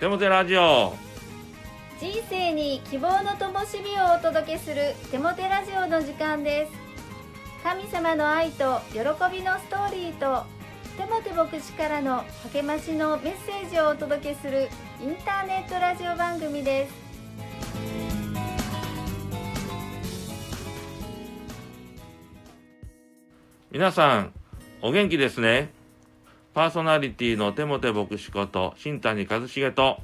テモテラジオ。人生に希望の灯火をお届けするテモテラジオの時間です。神様の愛と喜びのストーリーとテモテ牧師からの励ましのメッセージをお届けするインターネットラジオ番組です。皆さんお元気ですね？パーソナリティのテモテ牧師こと新谷和重と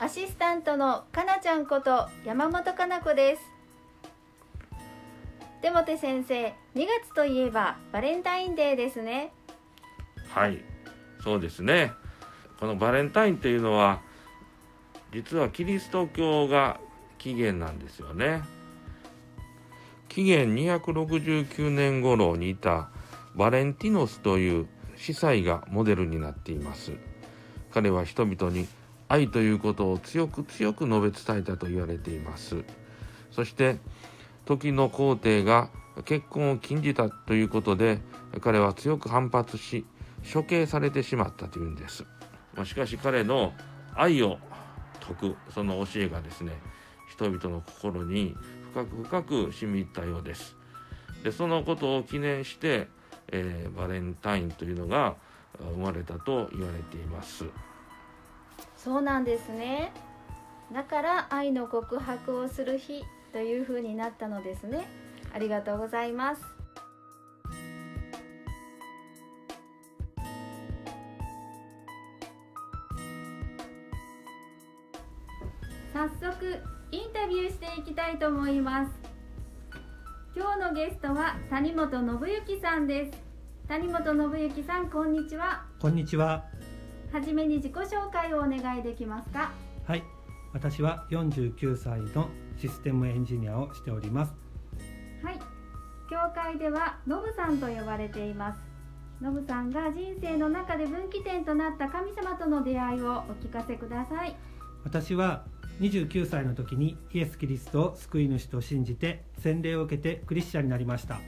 アシスタントのかなちゃんこと山本かな子です。テモテ先生2月といえばバレンタインデーですね。はいそうですね。このバレンタインっていうのは実はキリスト教が起源なんですよね。紀元269年頃にいたバレンティノスという司祭がモデルになっています。彼は人々に愛ということを強く強く述べ伝えたと言われています。そして時の皇帝が結婚を禁じたということで彼は強く反発し処刑されてしまったというんです。しかし彼の愛を説くその教えがですね人々の心に深く深く染み入ったようです。でそのことを記念してえー、バレンタインというのが生まれたと言われています。そうなんですね。だから愛の告白をする日というふうになったのですね。ありがとうございます。早速インタビューしていきたいと思います。今日のゲストは谷本信之さんです。谷本信之さんこんにちは。こんにちは。はじめに自己紹介をお願いできますか？はい。私は49歳のシステムエンジニアをしております。はい。教会ではノブさんと呼ばれています。ノブさんが人生の中で分岐点となった神様との出会いをお聞かせください。私は29歳の時にイエス・キリストを救い主と信じて洗礼を受けてクリスチャンになりました。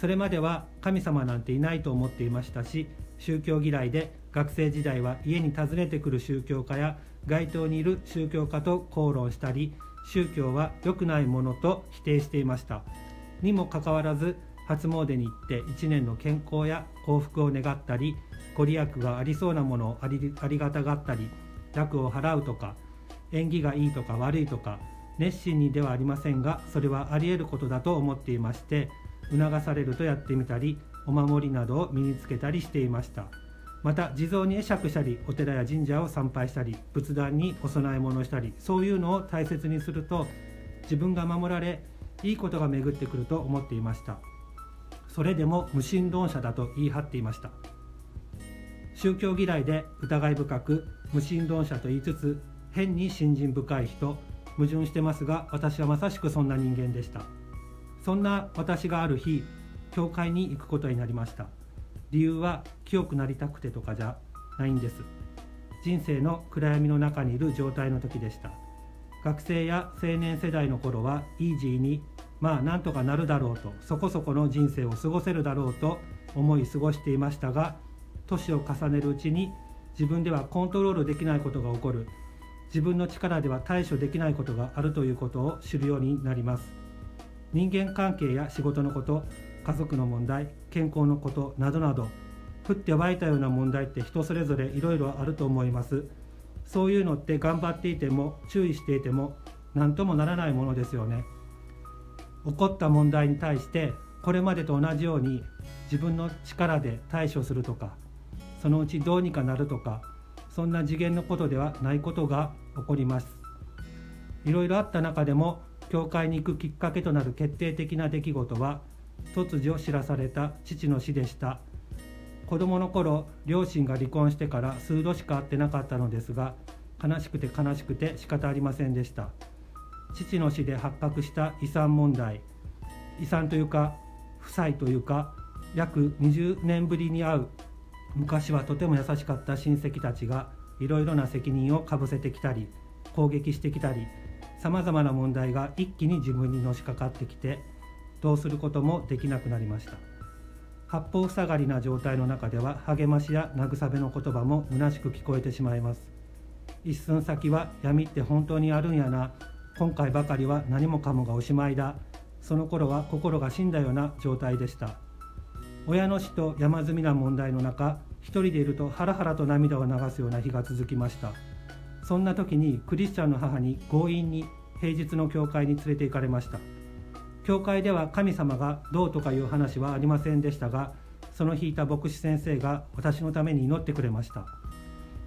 それまでは神様なんていないと思っていましたし宗教嫌いで学生時代は家に訪ねてくる宗教家や街頭にいる宗教家と口論したり宗教は良くないものと否定していました。にもかかわらず初詣に行って1年の健康や幸福を願ったりご利益がありそうなものをありがたがったり楽を払うとか縁起がいいとか悪いとか熱心にではありませんがそれはあり得ることだと思っていまして促されるとやってみたりお守りなどを身につけたりしていました。また地蔵に会釈したりお寺や神社を参拝したり仏壇にお供え物したりそういうのを大切にすると自分が守られいいことが巡ってくると思っていました。それでも無神論者だと言い張っていました。宗教嫌いで疑い深く無神論者と言いつつ変に信心深い人矛盾してますが私はまさしくそんな人間でした。そんな私がある日教会に行くことになりました。理由は清くなりたくてとかじゃないんです。人生の暗闇の中にいる状態の時でした。学生や青年世代の頃はイージーにまあなんとかなるだろうとそこそこの人生を過ごせるだろうと思い過ごしていましたが年を重ねるうちに自分ではコントロールできないことが起こる。自分の力では対処できないことがあるということを知るようになります。人間関係や仕事のこと家族の問題健康のことなどなど降って湧いたような問題って人それぞれいろいろあると思います。そういうのって頑張っていても注意していても何ともならないものですよね。起こった問題に対してこれまでと同じように自分の力で対処するとかそのうちどうにかなるとかそんな次元のことではないことが起こります。いろいろあった中でも教会に行くきっかけとなる決定的な出来事は突如知らされた父の死でした。子供の頃両親が離婚してから数度しか会ってなかったのですが悲しくて悲しくて仕方ありませんでした。父の死で発覚した遺産問題。遺産というか負債というか約20年ぶりに会う昔はとても優しかった親戚たちがいろいろな責任をかぶせてきたり攻撃してきたりさまざまな問題が一気に自分にのしかかってきてどうすることもできなくなりました。八方塞がりな状態の中では励ましや慰めの言葉も虚しく聞こえてしまいます。一寸先は闇って本当にあるんやな。今回ばかりは何もかもがおしまいだ。その頃は心が死んだような状態でした。親の死と山積みな問題の中一人でいるとハラハラと涙を流すような日が続きました。そんな時にクリスチャンの母に強引に平日の教会に連れて行かれました。教会では神様がどうとかいう話はありませんでしたがその日いた牧師先生が私のために祈ってくれました。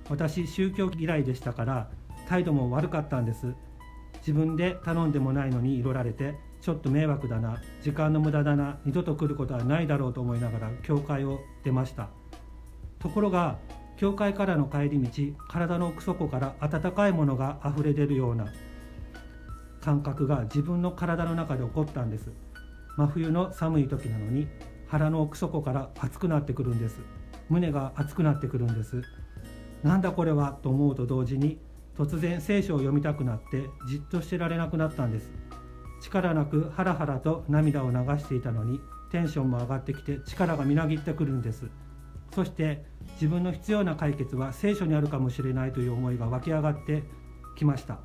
私宗教嫌いでしたから態度も悪かったんです。自分で頼んでもないのに祈られてちょっと迷惑だな時間の無駄だな二度と来ることはないだろうと思いながら教会を出ました。ところが教会からの帰り道体の奥底から温かいものが溢れ出るような感覚が自分の体の中で起こったんです。真冬の寒い時なのに腹の奥底から熱くなってくるんです。胸が熱くなってくるんです。なんだこれはと思うと同時に突然聖書を読みたくなってじっとしてられなくなったんです。力なくハラハラと涙を流していたのにテンションも上がってきて力がみなぎってくるんです。そして自分の必要な解決は聖書にあるかもしれないという思いが湧き上がってきました。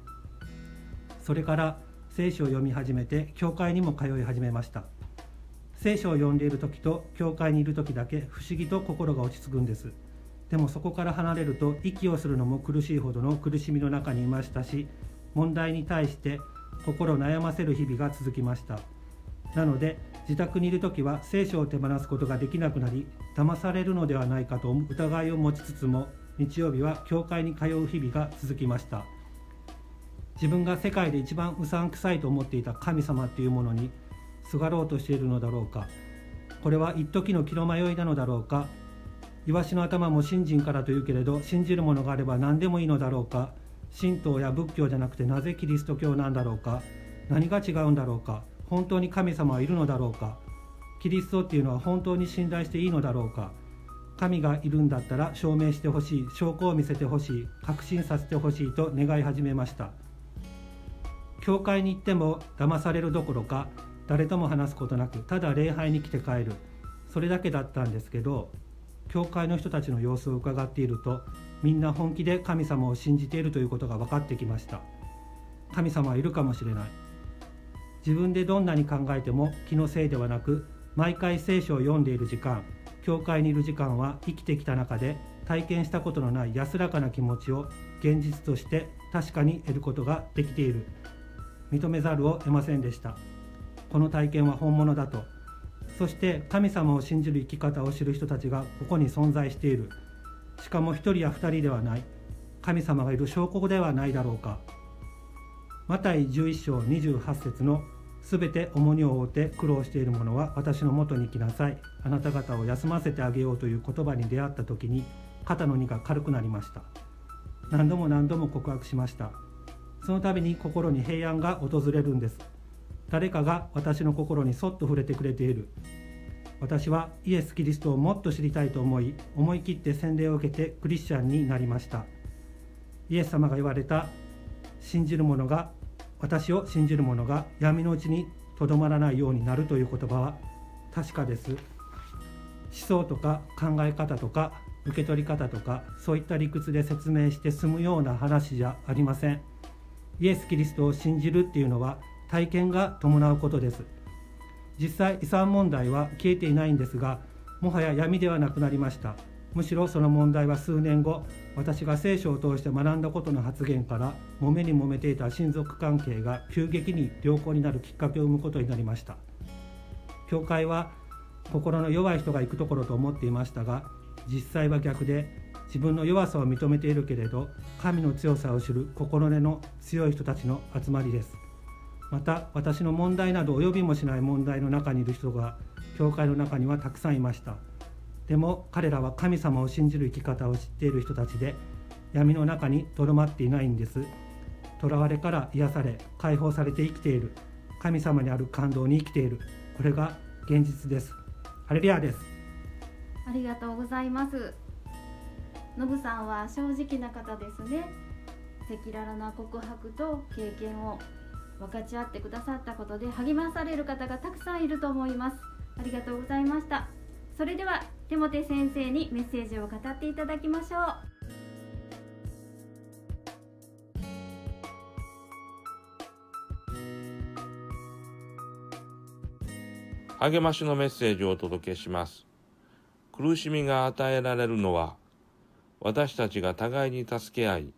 それから聖書を読み始めて教会にも通い始めました。聖書を読んでいる時と教会にいる時だけ不思議と心が落ち着くんです。でもそこから離れると息をするのも苦しいほどの苦しみの中にいましたし問題に対して心を悩ませる日々が続きました。なので自宅にいる時は聖書を手放すことができなくなり騙されるのではないかと疑いを持ちつつも日曜日は教会に通う日々が続きました。自分が世界で一番うさんくさいと思っていた神様というものにすがろうとしているのだろうか。これは一時の気の迷いなのだろうか。イワシの頭も信心からというけれど信じるものがあれば何でもいいのだろうか。神道や仏教じゃなくてなぜキリスト教なんだろうか。何が違うんだろうか。本当に神様はいるのだろうか？キリストっていうのは本当に信頼していいのだろうか？神がいるんだったら証明してほしい証拠を見せてほしい確信させてほしいと願い始めました。教会に行っても騙されるどころか誰とも話すことなくただ礼拝に来て帰る。それだけだったんですけど教会の人たちの様子を伺っているとみんな本気で神様を信じているということが分かってきました。神様はいるかもしれない。自分でどんなに考えても気のせいではなく毎回聖書を読んでいる時間教会にいる時間は生きてきた中で体験したことのない安らかな気持ちを現実として確かに得ることができている。認めざるを得ませんでした。この体験は本物だと。そして神様を信じる生き方を知る人たちがここに存在している。しかも1人や2人ではない。神様がいる証拠ではないだろうか。マタイ11章28節のすべて重荷を負って苦労している者は私のもとに来なさい。あなた方を休ませてあげようという言葉に出会った時に肩の荷が軽くなりました。何度も何度も告白しました。その度に心に平安が訪れるんです。誰かが私の心にそっと触れてくれている。私はイエス・キリストをもっと知りたいと思い思い切って洗礼を受けてクリスチャンになりました。イエス様が言われた信じる者が私を信じる者が闇のうちにとどまらないようになるという言葉は確かです。思想とか考え方とか受け取り方とかそういった理屈で説明して済むような話じゃありません。イエス・キリストを信じるっていうのは体験が伴うことです。実際遺産問題は消えていないんですがもはや闇ではなくなりました。むしろその問題は数年後私が聖書を通して学んだことの発言から揉めに揉めていた親族関係が急激に良好になるきっかけを生むことになりました。教会は心の弱い人が行くところと思っていましたが実際は逆で自分の弱さを認めているけれど神の強さを知る心根の強い人たちの集まりです。また私の問題など及びもしない問題の中にいる人が教会の中にはたくさんいました。でも彼らは神様を信じる生き方を知っている人たちで闇の中にとどまっていないんです。囚われから癒され解放されて生きている。神様にある感動に生きている。これが現実です。ハレリアです。ありがとうございます。のぶさんは正直な方ですね。赤裸々な告白と経験を分かち合ってくださったことで励まされる方がたくさんいると思います。ありがとうございました。それでは手て先生にメッセージを語っていただきましょう励ましのメッセージをお届けします。苦しみが与えられるのは、私たちが互いに助け合い、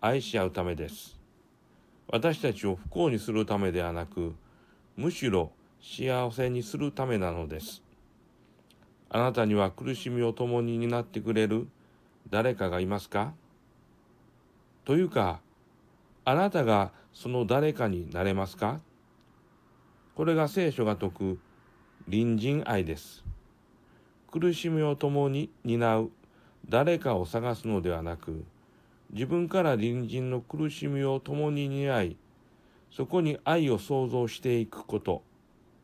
愛し合うためです。私たちを不幸にするためではなく、むしろ幸せにするためなのです。あなたには苦しみを共に担ってくれる誰かがいますか？というかあなたがその誰かになれますか？これが聖書が説く隣人愛です。苦しみを共に担う誰かを探すのではなく、自分から隣人の苦しみを共に担い、そこに愛を創造していくこと、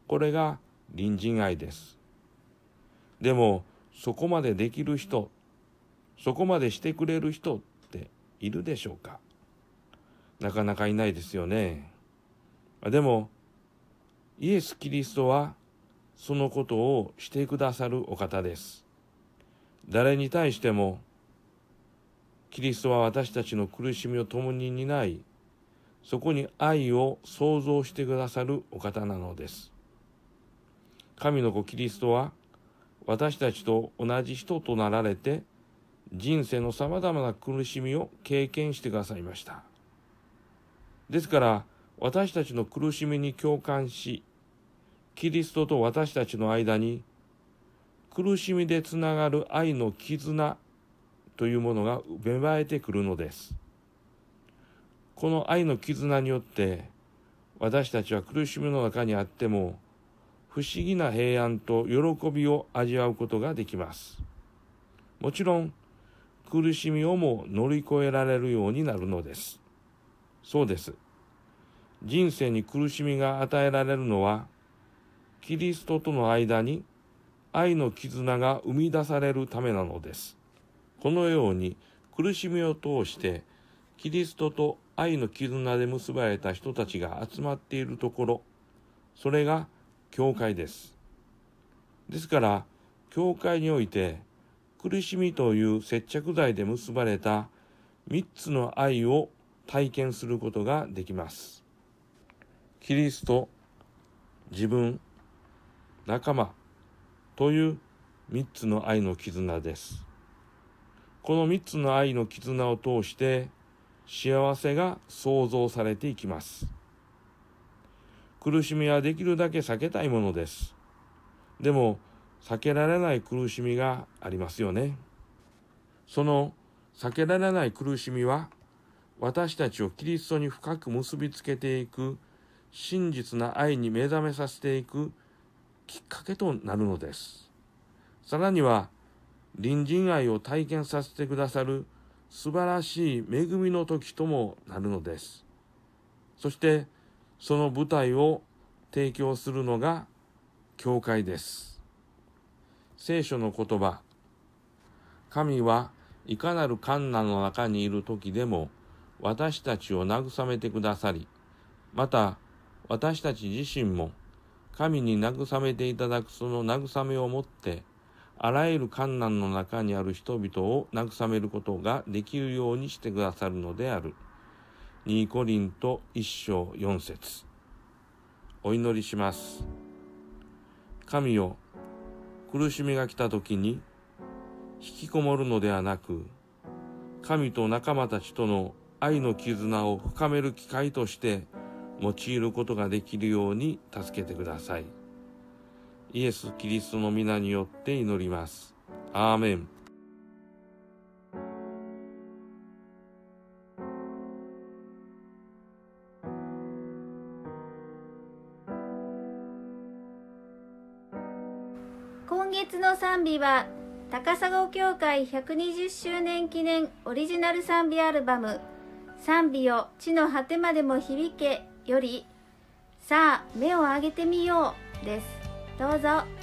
これが隣人愛です。でも、そこまでできる人、そこまでしてくれる人っているでしょうか？なかなかいないですよね。でも、イエス・キリストはそのことをしてくださるお方です。誰に対しても、キリストは私たちの苦しみを共に担い、そこに愛を創造してくださるお方なのです。神の子キリストは私たちと同じ人となられて人生のさまざまな苦しみを経験してくださいました。ですから私たちの苦しみに共感しキリストと私たちの間に苦しみでつながる愛の絆というものが芽生えてくるのです。この愛の絆によって私たちは苦しみの中にあっても不思議な平安と喜びを味わうことができます。もちろん苦しみをも乗り越えられるようになるのです。そうです。人生に苦しみが与えられるのは、キリストとの間に愛の絆が生み出されるためなのです。このように苦しみを通してキリストと愛の絆で結ばれた人たちが集まっているところ、それが教会です。ですから、教会において苦しみという接着剤で結ばれた三つの愛を体験することができます。キリスト、自分、仲間という三つの愛の絆です。この三つの愛の絆を通して幸せが創造されていきます。苦しみはできるだけ避けたいものです。でも避けられない苦しみがありますよね。その避けられない苦しみは私たちをキリストに深く結びつけていく真実な愛に目覚めさせていくきっかけとなるのです。さらには、隣人愛を体験させてくださる素晴らしい恵みの時ともなるのです。そして、その舞台を提供するのが教会です。聖書の言葉、神はいかなる困難の中にいる時でも私たちを慰めてくださり、また私たち自身も神に慰めていただくその慰めをもってあらゆる困難の中にある人々を慰めることができるようにしてくださるのである。2コリント1章4節お祈りします。神よ、苦しみが来た時に引きこもるのではなく、神と仲間たちとの愛の絆を深める機会として用いることができるように助けてください。イエス・キリストの皆によって祈ります。アーメン。賛美は高砂教会120周年記念オリジナル賛美アルバム「賛美を地の果てまでも響け」より「さあ目を上げてみよう」です。どうぞ。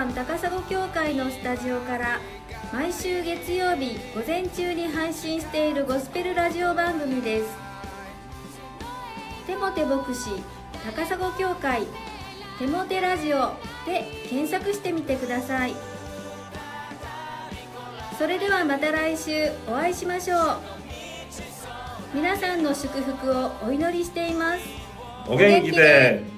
ト教団高砂教会のスタジオから毎週月曜日午前中に配信しているゴスペルラジオ番組です。テモテ牧師高砂教会テモテラジオで検索してみてください。それではまた来週お会いしましょう。皆さんの祝福をお祈りしています。お元気で。